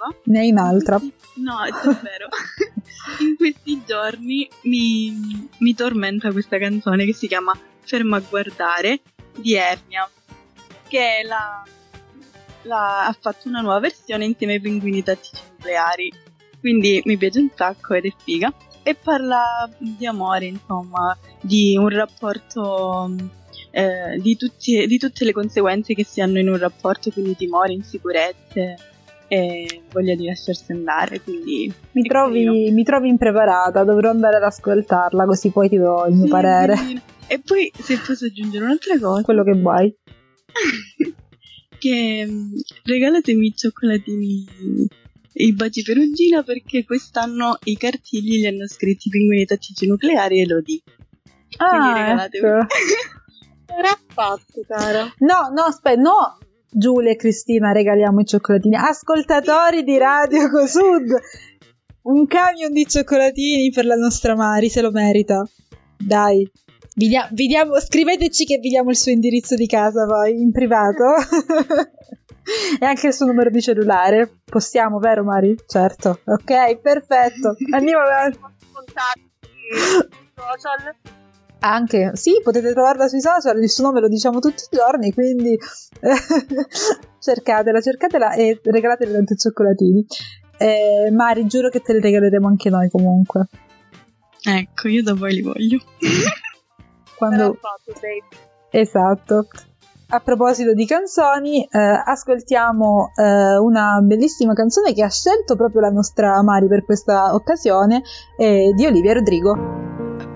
ripetitiva, ne hai un'altra. No, è davvero. [LAUGHS] In questi giorni mi, mi tormenta questa canzone che si chiama Ferma a guardare di Ernia, che è la, la- ha fatto una nuova versione insieme ai pinguini tattici nucleari. Quindi mi piace un sacco ed è figa. E parla di amore, insomma, di un rapporto. eh, di, tutti- di tutte le conseguenze che si hanno in un rapporto, quindi timori, insicurezze e voglia di lasciarsi andare, quindi... Mi trovi, mi trovi, impreparata, dovrò andare ad ascoltarla così poi ti do il mio sì, parere. E poi se posso aggiungere un'altra cosa... Quello che vuoi. [LAUGHS] che mm, regalatemi i cioccolatini i baci perugina perché quest'anno i cartigli li hanno scritti i pinguini tattici nucleari e lo di. Ah, Quindi regalatemi. Ecco. [LAUGHS] Era fatto, cara. No, no, aspetta, no. Giulia e Cristina regaliamo i cioccolatini. Ascoltatori di Radio Cosud, un camion di cioccolatini per la nostra Mari, se lo merita. Dai. Vi, dia- vi diamo, scriveteci che vi diamo il suo indirizzo di casa poi in privato [LAUGHS] e anche il suo numero di cellulare. Possiamo, vero Mari? Certo. Ok, perfetto. Andiamo avanti. Contatti social. Anche, sì, potete trovarla sui social, il suo nome lo diciamo tutti i giorni, quindi [LAUGHS] cercatela, cercatela e regalatele tanti cioccolatini. Eh, Mari, giuro che te li regaleremo anche noi comunque. Ecco, io da voi li voglio. [LAUGHS] Quando... Esatto. A proposito di canzoni, eh, ascoltiamo eh, una bellissima canzone che ha scelto proprio la nostra Mari per questa occasione, eh, di Olivia Rodrigo.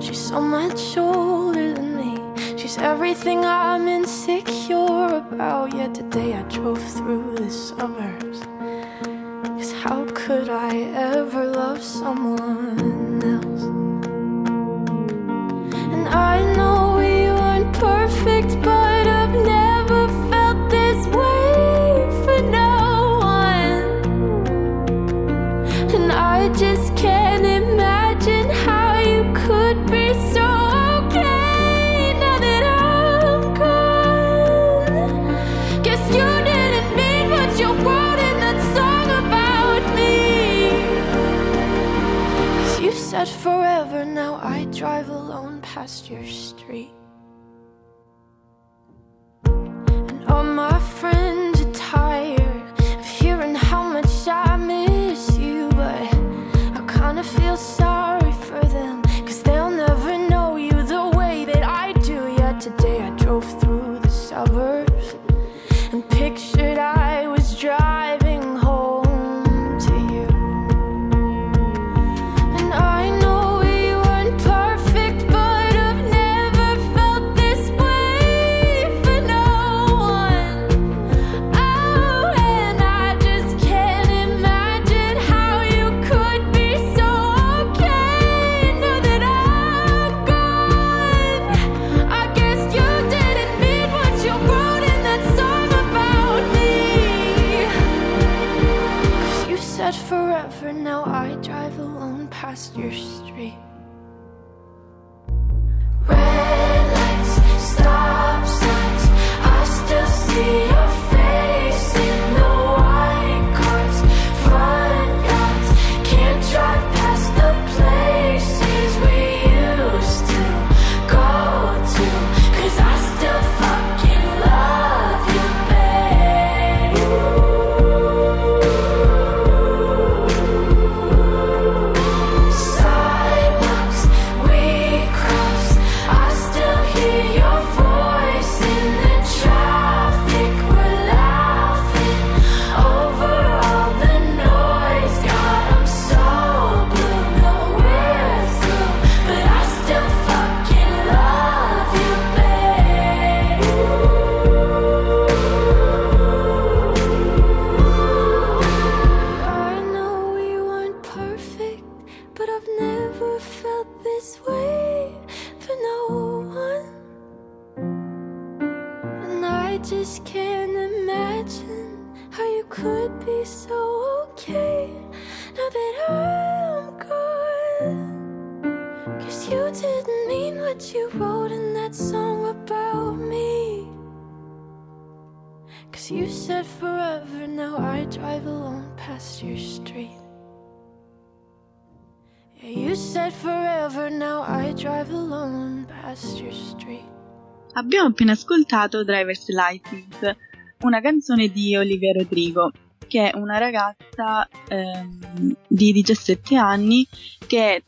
She's so much older than me. She's everything I'm insecure about. Yet today I drove through the suburbs. Cause how could I ever love someone else? And I know we weren't perfect, but said forever, now I drive alone past your street. And all my friends Abbiamo appena ascoltato Driver's License, una canzone di Olivia Rodrigo, che è una ragazza ehm, di 17 anni che è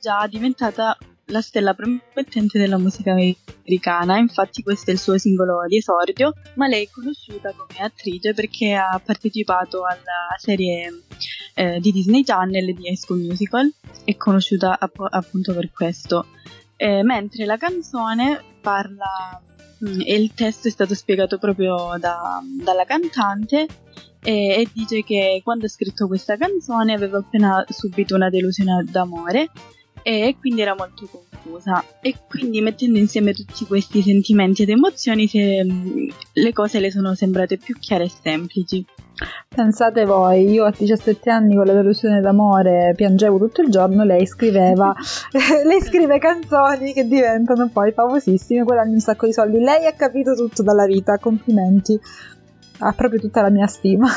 già diventata la stella promettente della musica americana, infatti questo è il suo singolo di esordio, ma lei è conosciuta come attrice perché ha partecipato alla serie eh, di Disney Channel di High School Musical, è conosciuta app- appunto per questo. Eh, mentre la canzone parla e il testo è stato spiegato proprio da, dalla cantante e, e dice che quando ha scritto questa canzone aveva appena subito una delusione d'amore e quindi era molto confusa e quindi mettendo insieme tutti questi sentimenti ed emozioni se, mm, le cose le sono sembrate più chiare e semplici. Pensate voi, io a 17 anni con la delusione d'amore piangevo tutto il giorno, lei scriveva, [LAUGHS] [LAUGHS] lei scrive canzoni che diventano poi famosissime, guadagna un sacco di soldi. Lei ha capito tutto dalla vita, complimenti, ha proprio tutta la mia stima.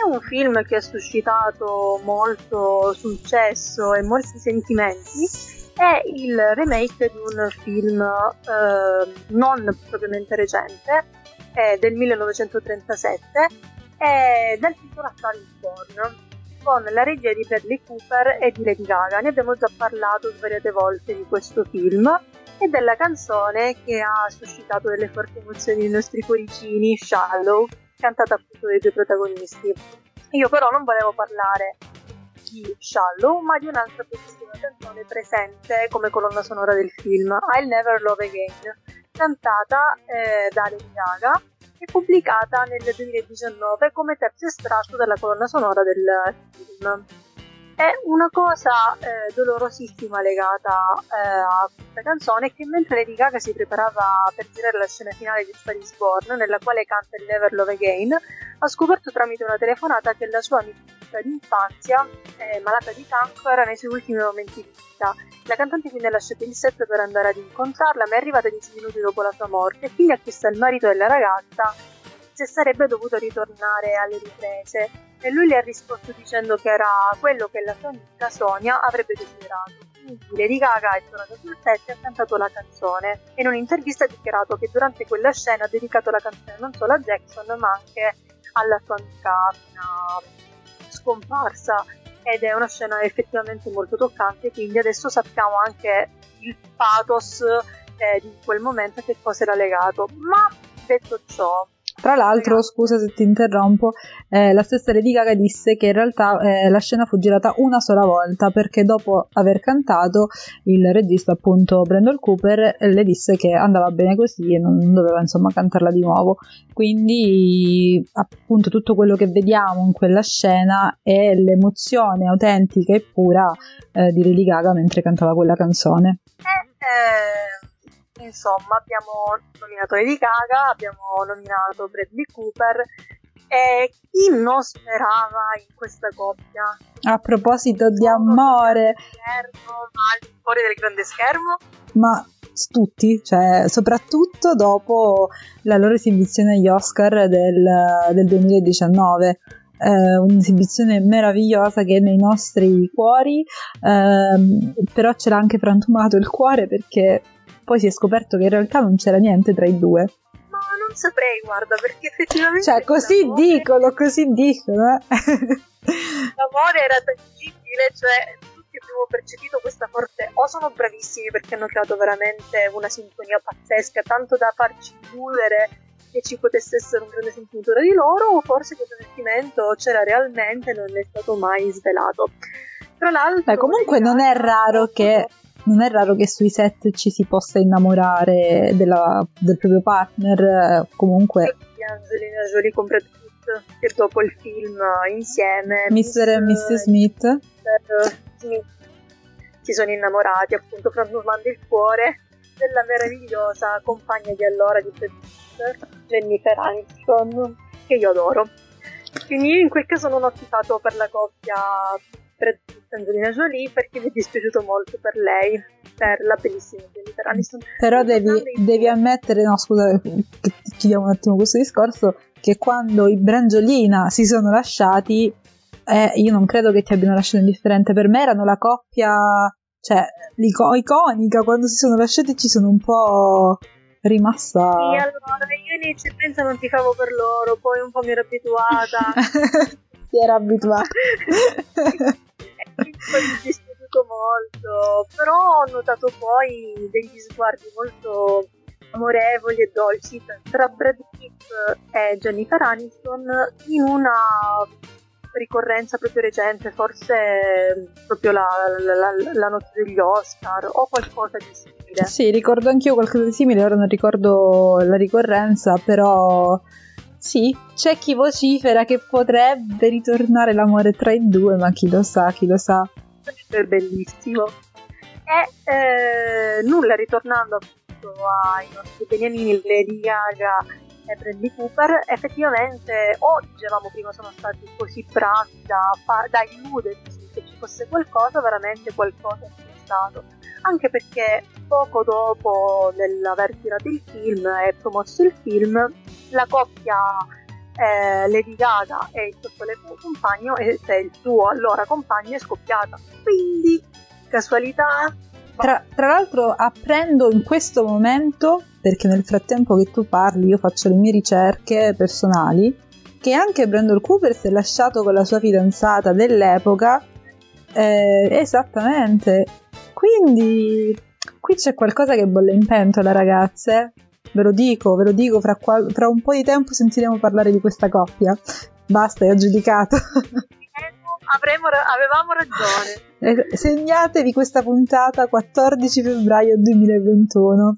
È un film che ha suscitato molto successo e molti sentimenti. È il remake di un film eh, non propriamente recente, è del 1937, è dal titolo A Star Born, con la regia di Bradley Cooper e di Lady Gaga. Ne abbiamo già parlato svariate volte di questo film e della canzone che ha suscitato delle forti emozioni nei nostri cuoricini, Shallow, cantata appunto dai due protagonisti. Io però non volevo parlare di Shallow, ma di un'altra bellissima canzone presente come colonna sonora del film, I'll Never Love Again, cantata eh, da Lady Gaga e pubblicata nel 2019 come terzo estratto della colonna sonora del film. È una cosa eh, dolorosissima legata eh, a questa canzone che mentre Lady Gaga si preparava per girare la scena finale di is Born, nella quale canta il Never Love Again, ha scoperto tramite una telefonata che la sua amica d'infanzia, eh, malata di cancro, era nei suoi ultimi momenti di vita. La cantante quindi ha lasciato il set per andare ad incontrarla, ma è arrivata 10 minuti dopo la sua morte e quindi ha chiesto al marito della ragazza se sarebbe dovuto ritornare alle riprese e lui le ha risposto dicendo che era quello che la sua amica Sonia avrebbe desiderato. Quindi Lady Gaga è tornata sul set e ha cantato la canzone in un'intervista ha dichiarato che durante quella scena ha dedicato la canzone non solo a Jackson ma anche alla sua amica scomparsa. Ed è una scena effettivamente molto toccante quindi adesso sappiamo anche il pathos eh, di quel momento che cosa era legato. Ma detto ciò tra l'altro, scusa se ti interrompo, eh, la stessa Lady Gaga disse che in realtà eh, la scena fu girata una sola volta perché dopo aver cantato il regista, appunto Brandon Cooper, le disse che andava bene così e non, doveva insomma cantarla di nuovo. Quindi, appunto, tutto quello che vediamo in quella scena è l'emozione autentica e pura eh, di Lady Gaga mentre cantava quella canzone. Eh, Insomma, abbiamo nominato Lady Gaga, abbiamo nominato Bradley Cooper e chi non sperava in questa coppia? A proposito di amore, schermo, ma fuori del grande schermo? Ma tutti, cioè soprattutto dopo la loro esibizione agli Oscar del, del 2019. Eh, un'esibizione meravigliosa che è nei nostri cuori, eh, però c'era anche frantumato il cuore perché poi si è scoperto che in realtà non c'era niente tra i due. Ma non saprei, guarda, perché effettivamente... Cioè, così l'amore... dicono, così dicono. Eh. [LAUGHS] l'amore era tangibile, cioè tutti abbiamo percepito questa forte... O sono bravissimi perché hanno creato veramente una sintonia pazzesca, tanto da farci illudere che ci potesse essere un grande sentimento tra di loro, o forse questo sentimento c'era realmente e non è stato mai svelato. Tra l'altro... Beh, comunque non è raro che non è raro che sui set ci si possa innamorare della, del proprio partner, comunque... Angelina Jolie con Brad Pitt, che dopo il film insieme... Mr. e Mrs. Smith. Mr. Smith si sono innamorati, appunto, trasformando il cuore della meravigliosa compagna di allora di Pitt, Jennifer Aniston, che io adoro. Quindi io in quel caso non ho tifato per la coppia Pitt Angelina Jolie perché mi è dispiaciuto molto per lei, per la bellissima Jennifer Aniston. Però devi, devi, ammettere, no scusa, chiudiamo un attimo questo discorso, che quando i Brangiolina si sono lasciati, eh, io non credo che ti abbiano lasciato indifferente, per me erano la coppia, cioè, iconica, quando si sono lasciati ci sono un po' rimasta... Sì, allora, io in eccellenza non ti favo per loro, poi un po' mi ero abituata. [LAUGHS] si era abituata. [LAUGHS] mi è dispiaciuto molto, però ho notato poi degli sguardi molto amorevoli e dolci tra Brad Pitt e Jennifer Aniston in una ricorrenza proprio recente, forse proprio la, la, la, la notte degli Oscar o qualcosa di simile. Sì, ricordo anch'io qualcosa di simile, ora non ricordo la ricorrenza, però sì, c'è chi vocifera che potrebbe ritornare l'amore tra i due, ma chi lo sa, chi lo sa. È bellissimo. E eh, nulla, ritornando appunto ai nostri beniamini Lady Gaga e Bradley Cooper, effettivamente o dicevamo prima sono stati così bravi da, da illuderci che ci fosse qualcosa, veramente qualcosa c'è stato. Anche perché poco dopo nell'aver tirato il film e promosso il film, la coppia eh, Lady Gaga e il suo compagno e il suo allora compagno è scoppiata. Quindi, casualità? Tra, tra, l'altro apprendo in questo momento, perché nel frattempo che tu parli io faccio le mie ricerche personali, che anche Brandon Cooper si è lasciato con la sua fidanzata dell'epoca. Eh, esattamente. Quindi qui c'è qualcosa che bolle in pentola, ragazze. Ve lo dico, ve lo dico, fra, qual- fra un po' di tempo sentiremo parlare di questa coppia. Basta, è aggiudicato. [LAUGHS] Avremo, avevamo ragione. Eh, segnatevi questa puntata 14 febbraio 2021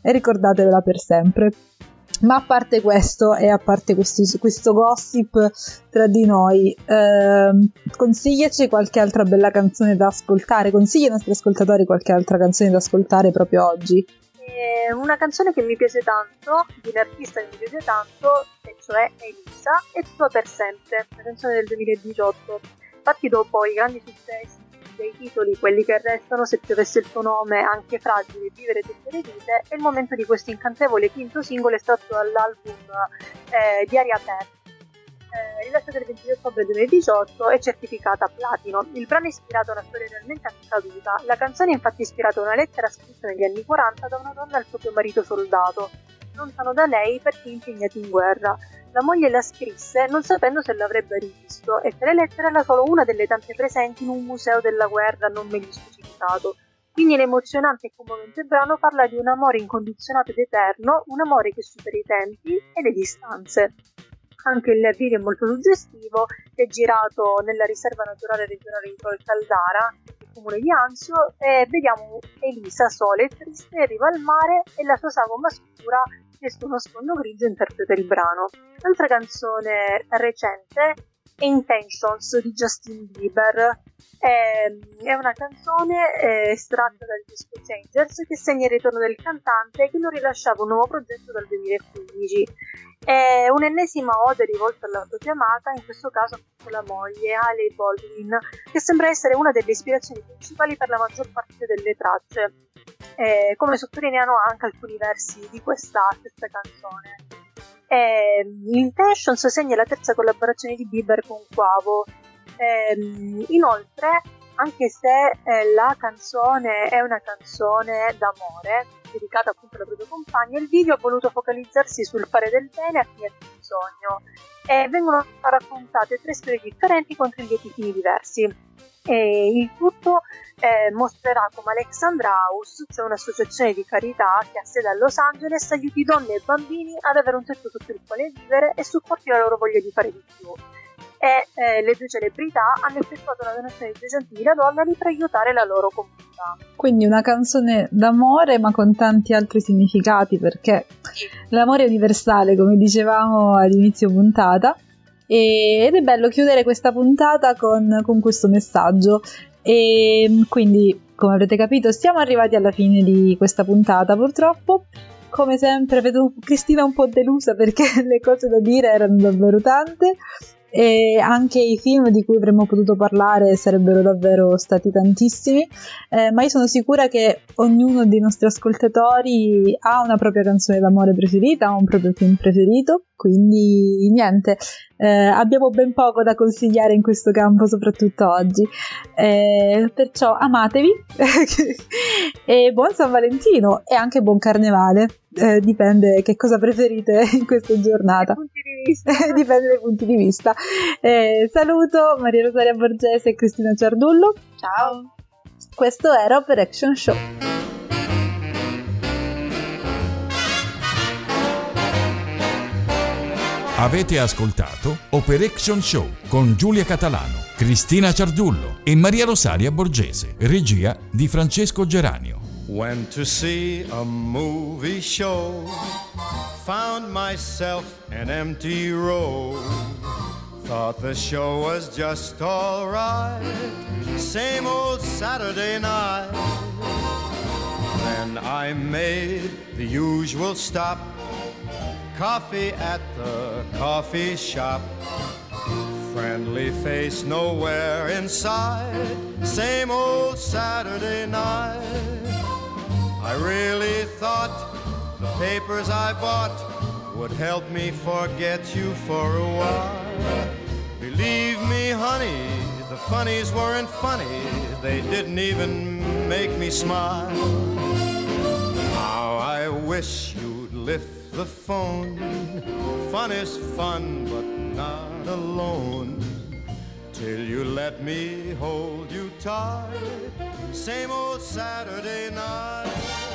e ricordatevela per sempre. Ma a parte questo e a parte questi, questo gossip tra di noi, ehm, consigliaci qualche altra bella canzone da ascoltare, consiglia ai nostri ascoltatori qualche altra canzone da ascoltare proprio oggi. Eh, una canzone che mi piace tanto, di un artista che mi piace tanto, e cioè Elisa, e Tua per sempre, una canzone del 2018. Infatti dopo i grandi successi dei titoli, quelli che restano, se piovesse il tuo nome, anche fragile, vivere tutte le vite, è il momento di questo incantevole quinto singolo estratto dall'album eh, di Aria Pet. Eh, rilasciata il 22 ottobre 2018 e certificata platino. Il brano è ispirato a una storia realmente accaduta. La canzone è infatti ispirata a una lettera scritta negli anni 40 da una donna al proprio marito soldato, lontano da lei perché impegnati in guerra. La moglie la scrisse non sapendo se l'avrebbe rivisto e per lettere era solo una delle tante presenti in un museo della guerra non meglio specificato. Quindi l'emozionante e commovente brano parla di un amore incondizionato ed eterno, un amore che supera i tempi e le distanze. Anche il video è molto suggestivo, è girato nella riserva naturale regionale di Col Caldara, il comune di Anzio, e vediamo Elisa sole e triste, arriva al mare e la sua sagoma scura che su uno sfondo grigio interpreta il brano. L'altra canzone recente è Intentions di Justin Bieber. È, è una canzone eh, estratta dal disco Changers che segna il ritorno del cantante che non rilasciava un nuovo progetto dal 2015. È un'ennesima ode rivolta alla propria amata, in questo caso con la moglie, Hailey Baldwin, che sembra essere una delle ispirazioni principali per la maggior parte delle tracce eh, come sottolineano anche alcuni versi di questa stessa canzone. Eh, Intentions segna la terza collaborazione di Bieber con Quavo. Eh, inoltre, anche se eh, la canzone è una canzone d'amore, dedicata appunto alla propria compagna, il video ha voluto focalizzarsi sul fare del bene a chi ha bisogno e vengono raccontate tre storie differenti con tre lieti fini diversi. E il tutto eh, mostrerà come Alexandra House, cioè un'associazione di carità che ha sede a Los Angeles, aiuti donne e bambini ad avere un tetto sotto il quale vivere e supporti la loro voglia di fare di più. E eh, le due celebrità hanno effettuato una donazione di 2 centinaia di dollari per aiutare la loro comunità. Quindi una canzone d'amore ma con tanti altri significati perché l'amore è universale, come dicevamo all'inizio puntata. ed è bello chiudere questa puntata con, con questo messaggio e quindi, come avrete capito, siamo arrivati alla fine di questa puntata. Purtroppo, come sempre, vedo Cristina un po' delusa perché [LAUGHS] le cose da dire erano davvero tante. E anche i film di cui avremmo potuto parlare sarebbero davvero stati tantissimi, eh, ma io sono sicura che ognuno dei nostri ascoltatori ha una propria canzone d'amore preferita, ha un proprio film preferito, quindi niente, eh, abbiamo ben poco da consigliare in questo campo, soprattutto oggi. Eh, perciò amatevi [LAUGHS] e buon San Valentino e anche buon Carnevale. Eh, dipende che cosa preferite in questa giornata. [LAUGHS] dipende dai punti di vista. Eh, saluto Maria Rosaria Borgese e Cristina Ciardullo. Ciao. Questo era Operation Show. Avete ascoltato Operation Show con Giulia Catalano, Cristina Ciardullo e Maria Rosaria Borgese, regia di Francesco Geranio. Went to see a movie show, found myself an empty row. Thought the show was just alright, same old Saturday night. Then I made the usual stop Coffee at the coffee shop. Friendly face nowhere inside. Same old Saturday night. I really thought the papers I bought would help me forget you for a while. Believe me, honey, the funnies weren't funny. They didn't even make me smile. How I wish you'd lift the phone. Fun is fun, but not alone. Till you let me hold you tight. Same old Saturday night.